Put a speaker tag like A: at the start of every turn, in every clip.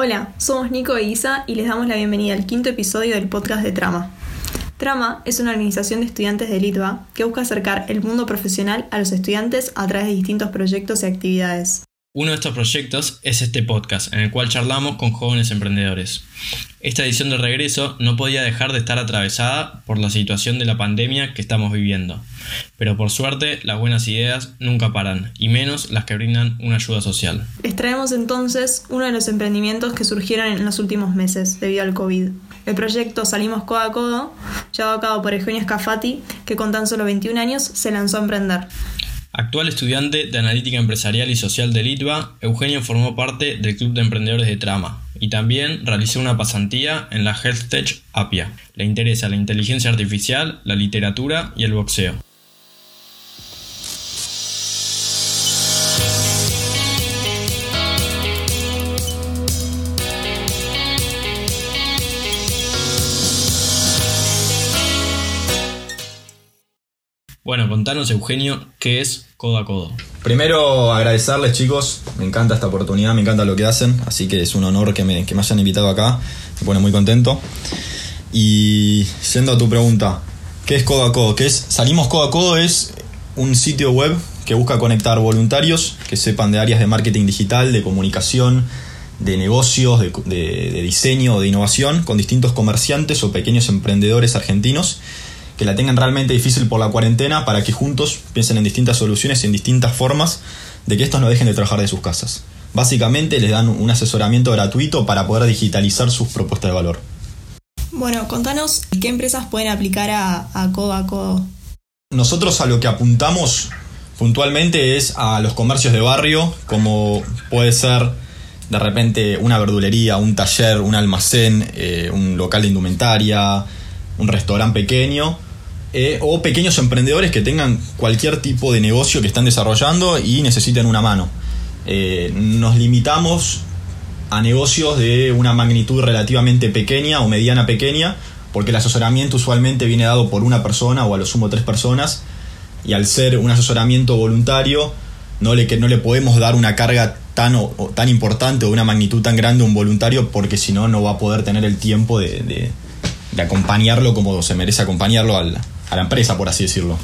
A: Hola, somos Nico e Isa y les damos la bienvenida al quinto episodio del podcast de Trama. Trama es una organización de estudiantes de Litva que busca acercar el mundo profesional a los estudiantes a través de distintos proyectos y actividades.
B: Uno de estos proyectos es este podcast, en el cual charlamos con jóvenes emprendedores. Esta edición de regreso no podía dejar de estar atravesada por la situación de la pandemia que estamos viviendo. Pero por suerte, las buenas ideas nunca paran, y menos las que brindan una ayuda social.
A: Les traemos entonces uno de los emprendimientos que surgieron en los últimos meses debido al COVID. El proyecto Salimos Codo a Codo, llevado a cabo por Eugenio Scafati, que con tan solo 21 años se lanzó a emprender.
B: Actual estudiante de Analítica Empresarial y Social de Litva, Eugenio formó parte del Club de Emprendedores de Trama y también realizó una pasantía en la HealthTech Apia. Le interesa la inteligencia artificial, la literatura y el boxeo. Bueno, contanos Eugenio, ¿qué es Codo a Codo?
C: Primero agradecerles chicos, me encanta esta oportunidad, me encanta lo que hacen, así que es un honor que me, que me hayan invitado acá, me pone muy contento. Y siendo a tu pregunta, ¿qué es Codo a Codo? ¿Qué es? Salimos Codo a Codo es un sitio web que busca conectar voluntarios que sepan de áreas de marketing digital, de comunicación, de negocios, de, de, de diseño, de innovación, con distintos comerciantes o pequeños emprendedores argentinos que la tengan realmente difícil por la cuarentena para que juntos piensen en distintas soluciones y en distintas formas de que estos no dejen de trabajar de sus casas. Básicamente les dan un asesoramiento gratuito para poder digitalizar sus propuestas de valor.
A: Bueno, contanos qué empresas pueden aplicar a, a Codo a Codo.
C: Nosotros a lo que apuntamos puntualmente es a los comercios de barrio, como puede ser de repente una verdulería, un taller, un almacén, eh, un local de indumentaria, un restaurante pequeño, eh, o pequeños emprendedores que tengan cualquier tipo de negocio que están desarrollando y necesiten una mano. Eh, nos limitamos a negocios de una magnitud relativamente pequeña o mediana pequeña, porque el asesoramiento usualmente viene dado por una persona o a lo sumo tres personas, y al ser un asesoramiento voluntario, no le, no le podemos dar una carga tan, o, tan importante o una magnitud tan grande a un voluntario, porque si no, no va a poder tener el tiempo de, de, de acompañarlo como se merece acompañarlo al, a la empresa, por así decirlo.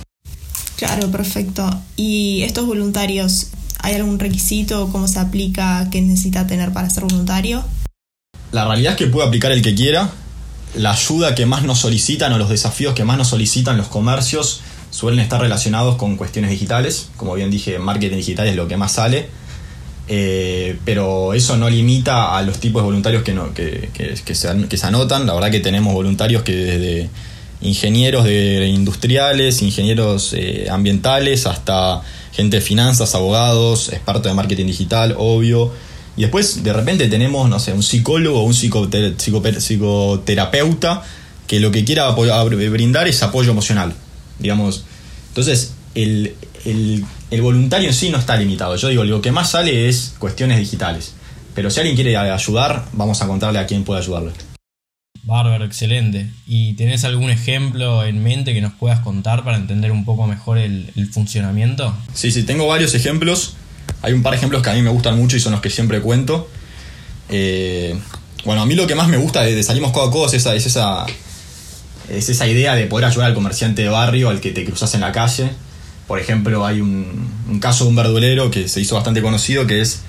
A: Claro, perfecto. ¿Y estos voluntarios, hay algún requisito, cómo se aplica, qué necesita tener para ser voluntario?
C: La realidad es que puede aplicar el que quiera. La ayuda que más nos solicitan o los desafíos que más nos solicitan los comercios suelen estar relacionados con cuestiones digitales. Como bien dije, marketing digital es lo que más sale. Eh, pero eso no limita a los tipos de voluntarios que, no, que, que, que, se, que se anotan. La verdad que tenemos voluntarios que desde ingenieros de industriales, ingenieros eh, ambientales, hasta gente de finanzas, abogados, expertos de marketing digital, obvio. Y después de repente tenemos, no sé, un psicólogo o un psicoter psicoterapeuta que lo que quiera brindar es apoyo emocional, digamos. Entonces, el, el, el, voluntario en sí no está limitado. Yo digo, lo que más sale es cuestiones digitales. Pero si alguien quiere ayudar, vamos a contarle a quién puede ayudarle.
B: Bárbaro, excelente. ¿Y tenés algún ejemplo en mente que nos puedas contar para entender un poco mejor el, funcionamiento?
C: Sí, sí, tengo varios ejemplos. Hay un par de ejemplos que a mí me gustan mucho y son los que siempre cuento. Eh, bueno, a mí lo que más me gusta de, Salimos Codo a Codo es esa, es, esa, es esa idea de poder ayudar al comerciante de barrio, al que te cruzas en la calle. Por ejemplo, hay un, un caso de un verdulero que se hizo bastante conocido que es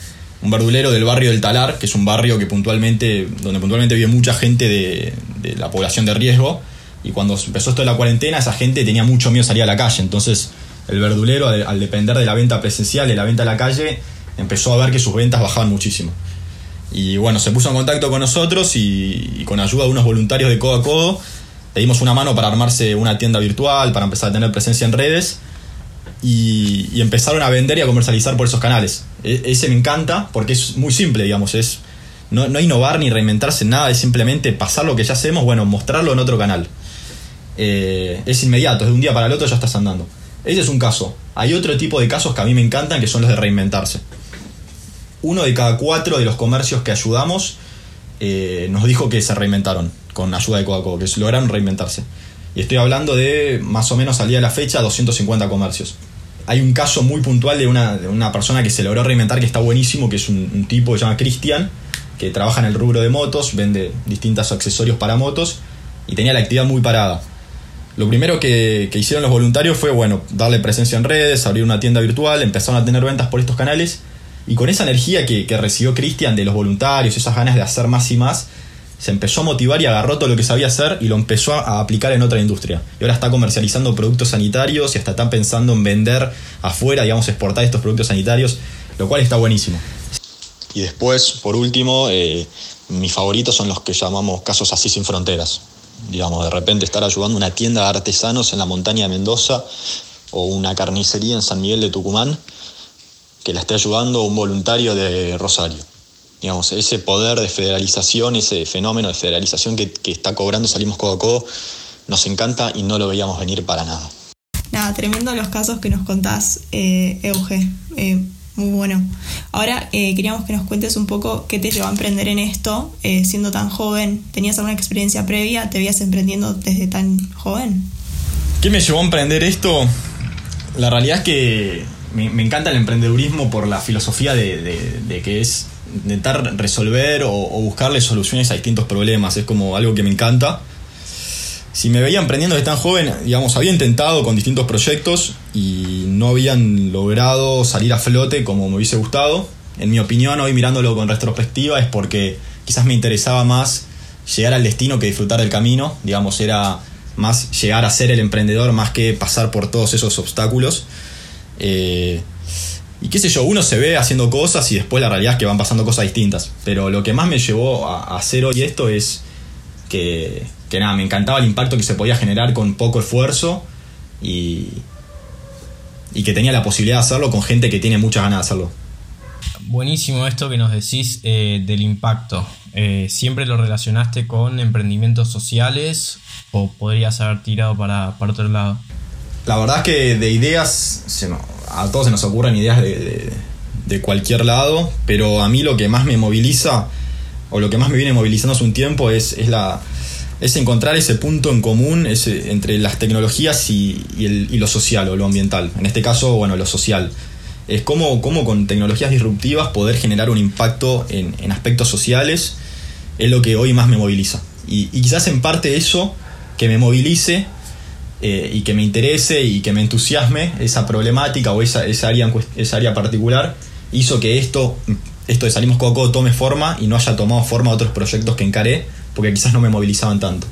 C: un verdulero del barrio del Talar, que es un barrio que puntualmente, donde puntualmente vive mucha gente de, la población de riesgo. Y cuando empezó esto de la cuarentena, esa gente tenía mucho miedo salir a la calle. Entonces, el verdulero, al, al depender de la venta presencial, de la venta a la calle, empezó a ver que sus ventas bajaban muchísimo. Y bueno, se puso en contacto con nosotros y, y con ayuda de unos voluntarios de codo a codo, le dimos una mano para armarse una tienda virtual, para empezar a tener presencia en redes. Y, empezaron a vender y a comercializar por esos canales. E ese me encanta porque es muy simple, digamos, es no, no, innovar ni reinventarse en nada, es simplemente pasar lo que ya hacemos, bueno, mostrarlo en otro canal. Eh, es inmediato, de un día para el otro ya estás andando. Ese es un caso. Hay otro tipo de casos que a mí me encantan, que son los de reinventarse. Uno de cada cuatro de los comercios que ayudamos eh, nos dijo que se reinventaron con ayuda de Coca-Cola, que lograron reinventarse. Y estoy hablando de más o menos al día de la fecha 250 comercios hay un caso muy puntual de una, de una, persona que se logró reinventar que está buenísimo, que es un, tipo que se llama Cristian, que trabaja en el rubro de motos, vende distintos accesorios para motos y tenía la actividad muy parada. Lo primero que, hicieron los voluntarios fue, bueno, darle presencia en redes, abrir una tienda virtual, empezaron a tener ventas por estos canales y con esa energía que, que recibió Cristian de los voluntarios, esas ganas de hacer más y más, se empezó a motivar y agarró todo lo que sabía hacer y lo empezó a aplicar en otra industria. Y ahora está comercializando productos sanitarios y hasta está pensando en vender afuera, digamos, exportar estos productos sanitarios, lo cual está buenísimo. Y después, por último, eh, mis favoritos son los que llamamos casos así sin fronteras. Digamos, de repente estar ayudando una tienda de artesanos en la montaña de Mendoza o una carnicería en San Miguel de Tucumán que la esté ayudando un voluntario de Rosario digamos, ese poder de federalización, ese fenómeno de federalización que, está cobrando Salimos Codo a Codo, nos encanta y no lo veíamos venir para nada.
A: Nada, tremendo los casos que nos contás, eh, Euge. Eh, muy bueno. Ahora eh, queríamos que nos cuentes un poco qué te llevó a emprender en esto, eh, siendo tan joven. ¿Tenías alguna experiencia previa? ¿Te veías emprendiendo desde tan joven?
C: ¿Qué me llevó a emprender esto? La realidad es que me, encanta el emprendedurismo por la filosofía de que es intentar resolver o, buscarle soluciones a distintos problemas. Es como algo que me encanta. Si me veía emprendiendo desde tan joven, digamos, había intentado con distintos proyectos y no habían logrado salir a flote como me hubiese gustado. En mi opinión, hoy mirándolo con retrospectiva, es porque quizás me interesaba más llegar al destino que disfrutar del camino. Digamos, era más llegar a ser el emprendedor más que pasar por todos esos obstáculos. Eh, y qué sé yo, uno se ve haciendo cosas y después la realidad es que van pasando cosas distintas. Pero lo que más me llevó a, hacer hoy esto es que, que nada, me encantaba el impacto que se podía generar con poco esfuerzo y, y que tenía la posibilidad de hacerlo con gente que tiene muchas ganas de hacerlo.
B: Buenísimo esto que nos decís eh, del impacto. Eh, ¿Siempre lo relacionaste con emprendimientos sociales o podrías haber tirado para, para otro lado?
C: La verdad es que de ideas se, a todos se nos ocurren ideas de, cualquier lado, pero a mí lo que más me moviliza, o lo que más me viene movilizando hace un tiempo, es, es, la, es encontrar ese punto en común entre las tecnologías y, lo social o lo ambiental. En este caso, bueno, lo social. Es cómo, cómo con tecnologías disruptivas poder generar un impacto en, aspectos sociales es lo que hoy más me moviliza. Y, y quizás en parte eso que me movilice eh, y que me interese y que me entusiasme esa problemática o esa, esa, área, esa área particular, hizo que esto, esto de Salimos Coco tome forma y no haya tomado forma otros proyectos que encaré, porque quizás no me movilizaban tanto.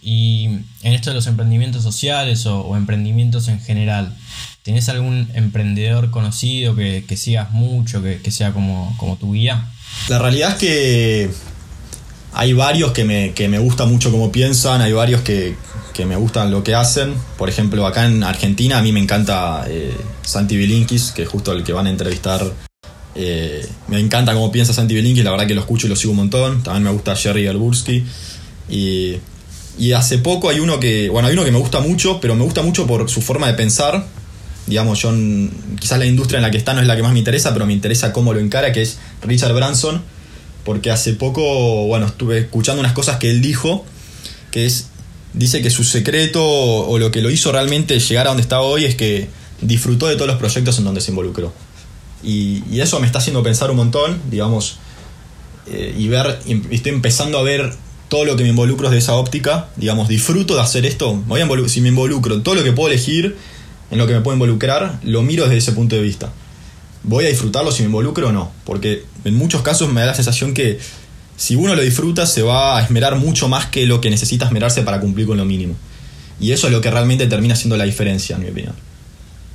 B: Y en esto de los emprendimientos sociales o, emprendimientos en general, ¿tenés algún emprendedor conocido que, que sigas mucho, que, que sea como, como tu guía?
C: La realidad es que hay varios que me, que me gusta mucho cómo piensan, hay varios que, que me gustan lo que hacen. Por ejemplo, acá en Argentina a mí me encanta eh, Santi Bilinkis, que es justo el que van a entrevistar. Eh, me encanta cómo piensa Santi Bilinkis, la verdad que lo escucho y lo sigo un montón. También me gusta Jerry Galbursky. Y, y hace poco hay uno que, bueno, hay uno que me gusta mucho, pero me gusta mucho por su forma de pensar. Digamos, yo quizás la industria en la que está no es la que más me interesa, pero me interesa cómo lo encara, que es Richard Branson, porque hace poco, bueno, estuve escuchando unas cosas que él dijo, que es dice que su secreto o lo que lo hizo realmente llegar a donde está hoy es que disfrutó de todos los proyectos en donde se involucró. Y, eso me está haciendo pensar un montón, digamos, eh, y ver, estoy empezando a ver todo lo que me involucro desde esa óptica, digamos, disfruto de hacer esto, voy a si me involucro en todo lo que puedo elegir, en lo que me puedo involucrar, lo miro desde ese punto de vista. ¿Voy a disfrutarlo si me involucro o no? Porque en muchos casos me da la sensación que si uno lo disfruta, se va a esmerar mucho más que lo que necesita esmerarse para cumplir con lo mínimo. Y eso es lo que realmente termina siendo la diferencia, en mi opinión.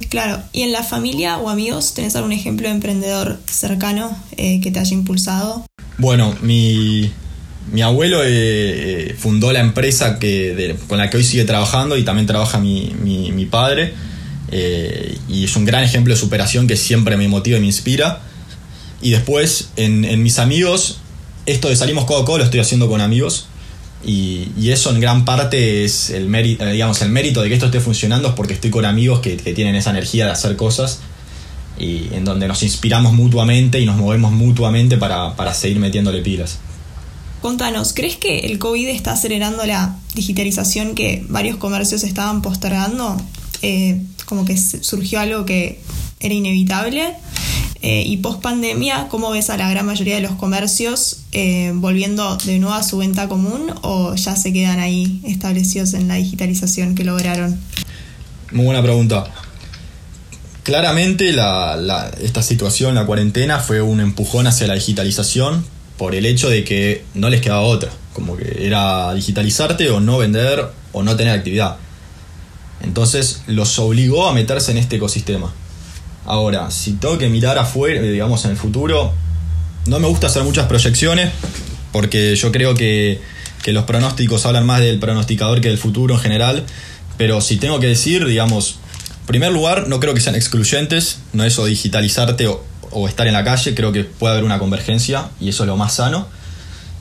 A: Claro, ¿y en la familia o amigos tenés algún ejemplo de emprendedor cercano eh, que te haya impulsado?
C: Bueno, mi, mi abuelo eh, eh, fundó la empresa que, con la que hoy sigue trabajando y también trabaja mi, mi, padre. Y es un gran ejemplo de superación que siempre me motiva y me inspira. Y después, en, mis amigos, esto de salimos codo a codo lo estoy haciendo con amigos. Y, eso en gran parte es el mérito, eh, digamos, el mérito de que esto esté funcionando es porque estoy con amigos que, tienen esa energía de hacer cosas y en donde nos inspiramos mutuamente y nos movemos mutuamente para, seguir metiéndole pilas.
A: Contanos, ¿crees que el COVID está acelerando la digitalización que varios comercios estaban postergando? Eh, como que surgió algo que era inevitable Eh, y post pandemia, ¿cómo ves a la gran mayoría de los comercios eh, volviendo de nuevo a su venta común o ya se quedan ahí establecidos en la digitalización que lograron?
C: Muy buena pregunta. Claramente esta situación, la cuarentena, fue un empujón hacia la digitalización por el hecho de que no les quedaba otra. Como que era digitalizarte o no vender o no tener actividad. Entonces los obligó a meterse en este ecosistema. Ahora, si tengo que mirar afuera, digamos en el futuro, no me gusta hacer muchas proyecciones porque yo creo que, que los pronósticos hablan más del pronosticador que del futuro en general. Pero si tengo que decir, digamos, en primer lugar, no creo que sean excluyentes, no digitalizarte o, o estar en la calle, creo que puede haber una convergencia y eso es lo más sano.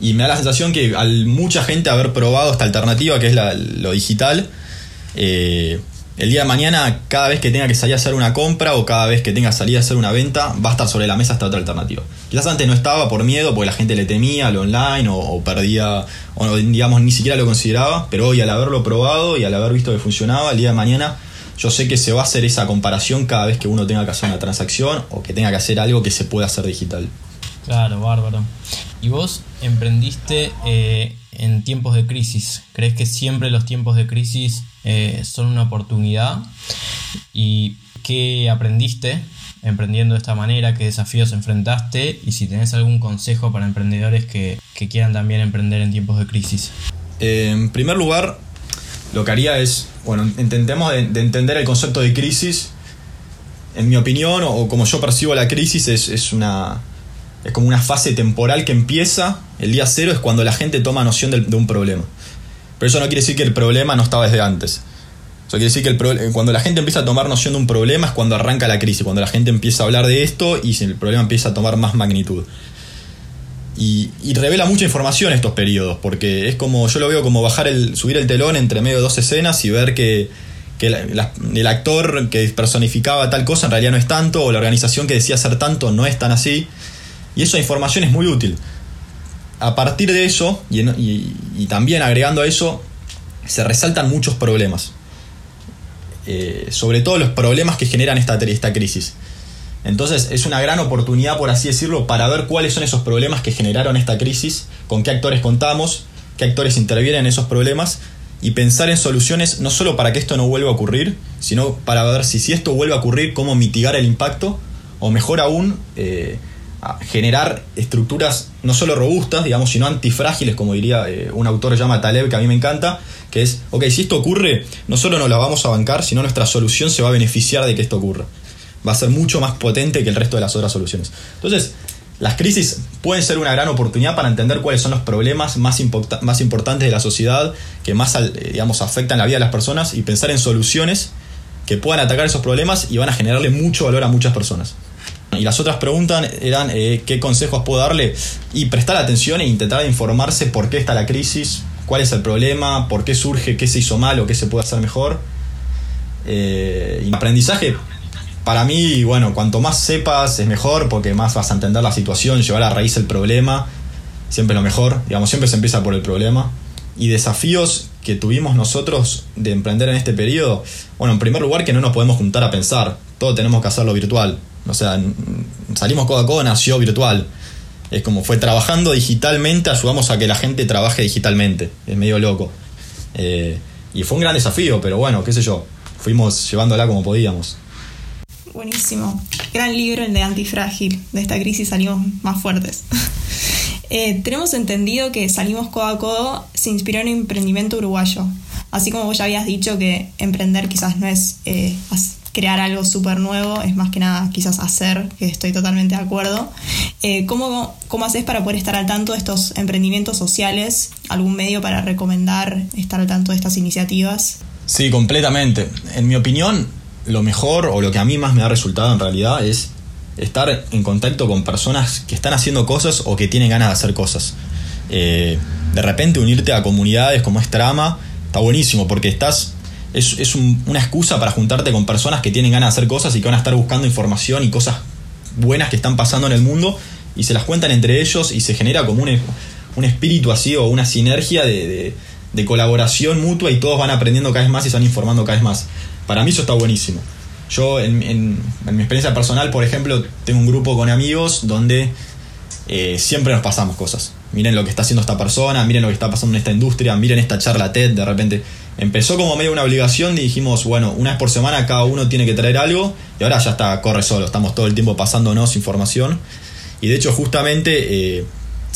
C: Y me da la sensación que al mucha gente haber probado esta alternativa, que es la, lo digital, eh, el día de mañana, cada vez que tenga que salir a hacer una compra o cada vez que tenga que salir a hacer una venta, va a estar sobre la mesa esta otra alternativa. Quizás antes no estaba por miedo, porque la gente le temía lo online o, perdía, o digamos ni siquiera lo consideraba, pero hoy al haberlo probado y al haber visto que funcionaba, el día de mañana yo sé que se va a hacer esa comparación cada vez que uno tenga que hacer una transacción o que tenga que hacer algo que se pueda hacer digital.
B: Claro, bárbaro. ¿Y vos emprendiste eh, en tiempos de crisis? ¿Crees que siempre los tiempos de crisis eh, son una oportunidad? ¿Y qué aprendiste emprendiendo de esta manera? ¿Qué desafíos enfrentaste? Y si tenés algún consejo para emprendedores que, quieran también emprender en tiempos de crisis.
C: Eh, en primer lugar, lo que haría es, bueno, intentemos de, entender el concepto de crisis. En mi opinión, o, como yo percibo la crisis, es, es una es como una fase temporal que empieza, el día cero es cuando la gente toma noción de, un problema. Pero eso no quiere decir que el problema no estaba desde antes. Eso quiere decir que el cuando la gente empieza a tomar noción de un problema es cuando arranca la crisis, cuando la gente empieza a hablar de esto y el problema empieza a tomar más magnitud. Y, revela mucha información estos periodos, porque es como, yo lo veo como bajar el, subir el telón entre medio de dos escenas y ver que, el actor que personificaba tal cosa en realidad no es tanto, o la organización que decía ser tanto no es tan así. Y esa información es muy útil. A partir de eso, y, también agregando a eso, se resaltan muchos problemas. Eh, sobre todo los problemas que generan esta, esta crisis. Entonces es una gran oportunidad, por así decirlo, para ver cuáles son esos problemas que generaron esta crisis, con qué actores contamos, qué actores intervienen en esos problemas y pensar en soluciones no solo para que esto no vuelva a ocurrir, sino para ver si, si esto vuelve a ocurrir, cómo mitigar el impacto o mejor aún, eh, generar estructuras no solo robustas, digamos, sino antifrágiles, como diría eh, un autor llama Taleb, que a mí me encanta, que es, ok, si esto ocurre, no solo nos la vamos a bancar, sino nuestra solución se va a beneficiar de que esto ocurra. Va a ser mucho más potente que el resto de las otras soluciones. Entonces, las crisis pueden ser una gran oportunidad para entender cuáles son los problemas más, más importantes de la sociedad, que más eh, digamos, afectan la vida de las personas y pensar en soluciones que puedan atacar esos problemas y van a generarle mucho valor a muchas personas. Y las otras preguntas eran eh, qué consejos puedo darle y prestar atención e intentar informarse por qué está la crisis, cuál es el problema, por qué surge, qué se hizo mal o qué se puede hacer mejor. Eh, y aprendizaje, para mí, bueno, cuanto más sepas es mejor porque más vas a entender la situación, llevar a raíz el problema, siempre lo mejor, digamos, siempre se empieza por el problema. Y desafíos que tuvimos nosotros de emprender en este periodo, bueno, en primer lugar que no nos podemos juntar a pensar, todo tenemos que hacerlo virtual. O sea, salimos codo a codo, nació virtual. Es como fue trabajando digitalmente, ayudamos a que la gente trabaje digitalmente. Es medio loco. Eh, y fue un gran desafío, pero bueno, qué sé yo. Fuimos llevándola como podíamos.
A: Buenísimo. Gran libro el de Antifrágil. De esta crisis salimos más fuertes. Eh, tenemos entendido que Salimos Codo a Codo se inspiró en un emprendimiento uruguayo. Así como vos ya habías dicho que emprender quizás no es eh, crear algo súper nuevo, es más que nada quizás hacer, que estoy totalmente de acuerdo. Eh, ¿cómo, ¿Cómo haces para poder estar al tanto de estos emprendimientos sociales? ¿Algún medio para recomendar estar al tanto de estas iniciativas?
C: Sí, completamente. En mi opinión, lo mejor o lo que a mí más me ha resultado en realidad es estar en contacto con personas que están haciendo cosas o que tienen ganas de hacer cosas. Eh, de repente unirte a comunidades como es Trama está buenísimo porque estás es, una excusa para juntarte con personas que tienen ganas de hacer cosas y que van a estar buscando información y cosas buenas que están pasando en el mundo y se las cuentan entre ellos y se genera como un, un espíritu así o una sinergia de, de, colaboración mutua y todos van aprendiendo cada vez más y se van informando cada vez más. Para mí eso está buenísimo. Yo, en mi experiencia personal, por ejemplo, tengo un grupo con amigos donde eh, siempre nos pasamos cosas. Miren lo que está haciendo esta persona, miren lo que está pasando en esta industria, miren esta charla TED, de repente. Empezó como medio una obligación y dijimos, bueno, una vez por semana cada uno tiene que traer algo y ahora ya está, corre solo, estamos todo el tiempo pasándonos información. Y de hecho justamente eh,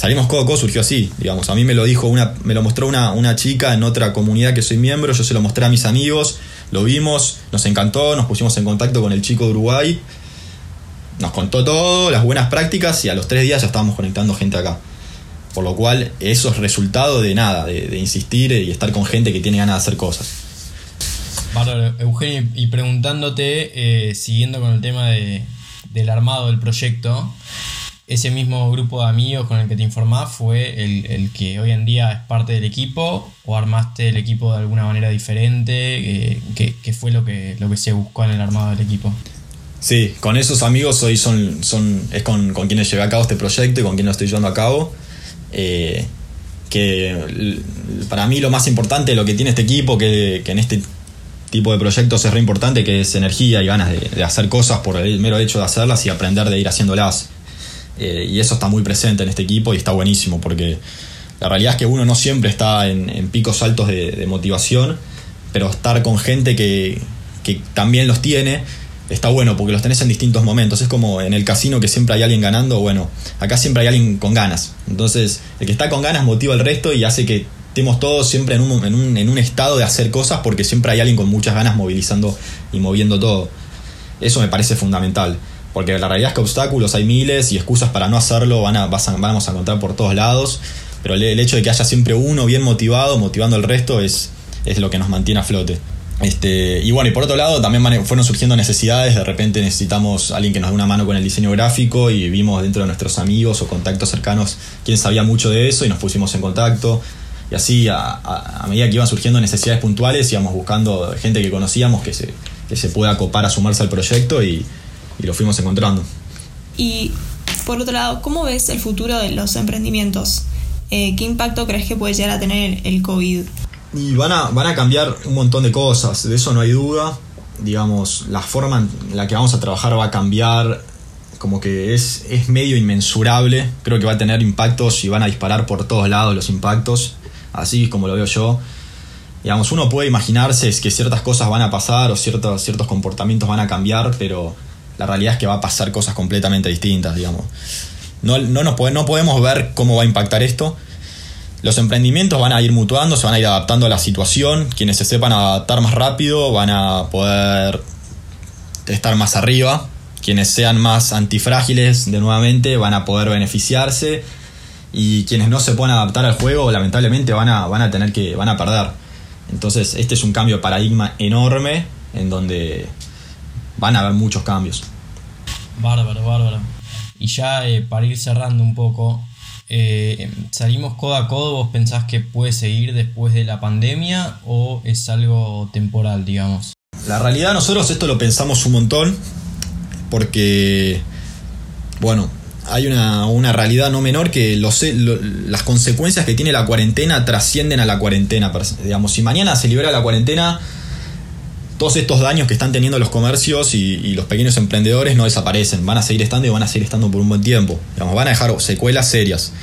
C: Salimos Codo Codo surgió así, digamos, a mí me lo dijo una, me lo mostró una, una chica en otra comunidad que soy miembro, yo se lo mostré a mis amigos, lo vimos, nos encantó, nos pusimos en contacto con el chico de Uruguay, nos contó todo, las buenas prácticas y a los tres días ya estábamos conectando gente acá. Por lo cual eso es resultado de nada, de, insistir y estar con gente que tiene ganas de hacer cosas.
B: Bárbaro, Eugenio, y preguntándote, eh, siguiendo con el tema de, del armado del proyecto, ese mismo grupo de amigos con el que te informás fue el, el que hoy en día es parte del equipo o armaste el equipo de alguna manera diferente? Eh, ¿qué, qué fue lo que, lo que se buscó en el armado del equipo?
C: Sí, con esos amigos hoy son, son es con, con quienes llevé a cabo este proyecto y con quienes lo estoy llevando a cabo. Eh, que para mí lo más importante, lo que tiene este equipo, que, que en este tipo de proyectos es re importante, que es energía y ganas de, de hacer cosas por el mero hecho de hacerlas y aprender de ir haciéndolas. Eh, y eso está muy presente en este equipo y está buenísimo porque la realidad es que uno no siempre está en, en picos altos de, de motivación, pero estar con gente que, que también los tiene está bueno porque los tenés en distintos momentos. Es como en el casino que siempre hay alguien ganando, bueno, acá siempre hay alguien con ganas. Entonces, el que está con ganas motiva al resto y hace que estemos todos siempre en un, en un, en un estado de hacer cosas porque siempre hay alguien con muchas ganas movilizando y moviendo todo. Eso me parece fundamental. Porque la realidad es que obstáculos hay miles y excusas para no hacerlo van a, vamos a encontrar por todos lados. Pero el, el hecho de que haya siempre uno bien motivado, motivando al resto, es, es lo que nos mantiene a flote. Este, y bueno, y por otro lado también fueron surgiendo necesidades, de repente necesitamos a alguien que nos dé una mano con el diseño gráfico y vimos dentro de nuestros amigos o contactos cercanos quién sabía mucho de eso y nos pusimos en contacto. Y así, a, medida que iban surgiendo necesidades puntuales, íbamos buscando gente que conocíamos que se, que se pueda copar a sumarse al proyecto y, y lo fuimos encontrando.
A: Y por otro lado, ¿cómo ves el futuro de los emprendimientos? Eh, ¿Qué impacto crees que puede llegar a tener el COVID?
C: Y van a, van a cambiar un montón de cosas, de eso no hay duda. Digamos, la forma en la que vamos a trabajar va a cambiar, como que es, es medio inmensurable. Creo que va a tener impactos y van a disparar por todos lados los impactos, así como lo veo yo. Digamos, uno puede imaginarse que ciertas cosas van a pasar o ciertos, ciertos comportamientos van a cambiar, pero la realidad es que va a pasar cosas completamente distintas, digamos. No, no, no podemos ver cómo va a impactar esto, los emprendimientos van a ir mutuando, se van a ir adaptando a la situación. Quienes se sepan adaptar más rápido van a poder estar más arriba. Quienes sean más antifrágiles, de nuevamente, van a poder beneficiarse. Y quienes no se puedan adaptar al juego, lamentablemente, van a, van a tener que. van a perder. Entonces, este es un cambio de paradigma enorme en donde van a haber muchos cambios.
B: Bárbaro, bárbaro. Y ya eh, para ir cerrando un poco, eh, ¿salimos codo a codo? ¿Vos pensás que puede seguir después de la pandemia o es algo temporal, digamos?
C: La realidad nosotros esto lo pensamos un montón porque, bueno, hay una, una realidad no menor que los, lo- las consecuencias que tiene la cuarentena trascienden a la cuarentena. Digamos, si mañana se libera la cuarentena, todos estos daños que están teniendo los comercios y, los pequeños emprendedores no desaparecen, van a seguir estando y van a seguir estando por un buen tiempo. Digamos, van a dejar secuelas serias.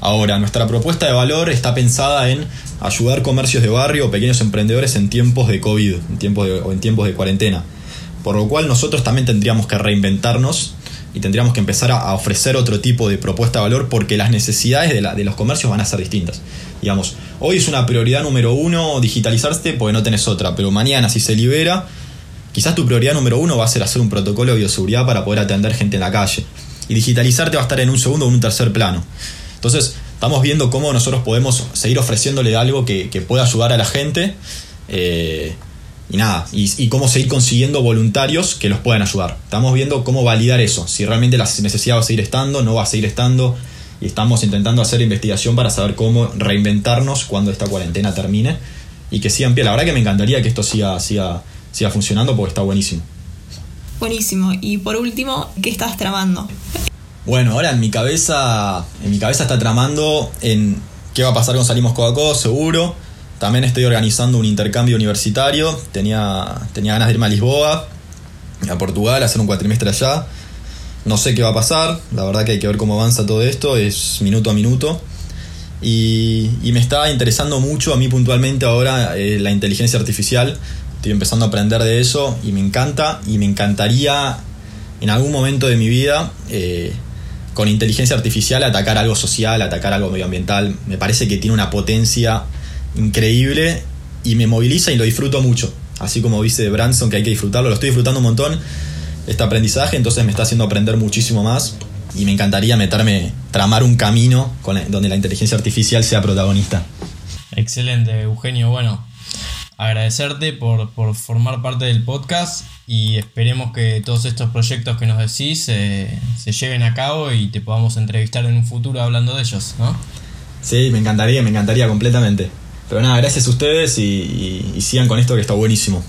C: Ahora, nuestra propuesta de valor está pensada en ayudar comercios de barrio o pequeños emprendedores en tiempos de COVID en tiempos o en tiempos de cuarentena. Por lo cual nosotros también tendríamos que reinventarnos y tendríamos que empezar a, ofrecer otro tipo de propuesta de valor porque las necesidades de, los comercios van a ser distintas. Digamos, hoy es una prioridad número uno digitalizarte porque no tenés otra, pero mañana si se libera, quizás tu prioridad número uno va a ser hacer un protocolo de bioseguridad para poder atender gente en la calle. Y digitalizarte va a estar en un segundo o en un tercer plano. Entonces, estamos viendo cómo nosotros podemos seguir ofreciéndole algo que, que pueda ayudar a la gente. eh, y nada, y, y cómo seguir consiguiendo voluntarios que los puedan ayudar. Estamos viendo cómo validar eso, si realmente la necesidad va a seguir estando, no va a seguir estando, y estamos intentando hacer investigación para saber cómo reinventarnos cuando esta cuarentena termine y que siga en pie. La verdad que me encantaría que esto siga, siga, siga funcionando porque está buenísimo.
A: Buenísimo. Y por último, ¿qué estás tramando?
C: Bueno, ahora en mi cabeza, en mi cabeza está tramando en qué va a pasar con Salimos Codo a Codo, seguro. También estoy organizando un intercambio universitario. Tenía, tenía ganas de irme a Lisboa. a Portugal a hacer un cuatrimestre allá. No sé qué va a pasar, la verdad que hay que ver cómo avanza todo esto, es minuto a minuto. Y, me está interesando mucho a mí puntualmente ahora eh, la inteligencia artificial. Estoy empezando a aprender de eso y me encanta y me encantaría en algún momento de mi vida eh, con inteligencia artificial atacar algo social, atacar algo medioambiental. Me parece que tiene una potencia increíble y me moviliza y lo disfruto mucho. Así como dice Branson que hay que disfrutarlo, lo estoy disfrutando un montón este aprendizaje, entonces me está haciendo aprender muchísimo más y me encantaría meterme, tramar un camino con donde la inteligencia artificial sea protagonista.
B: Excelente, Eugenio. Bueno, agradecerte por, formar parte del podcast y esperemos que todos estos proyectos que nos decís se lleven a cabo y te podamos entrevistar en un futuro hablando de ellos, ¿no?
C: Sí, me encantaría, me encantaría completamente. Pero nada, gracias a ustedes y sigan con esto que está buenísimo.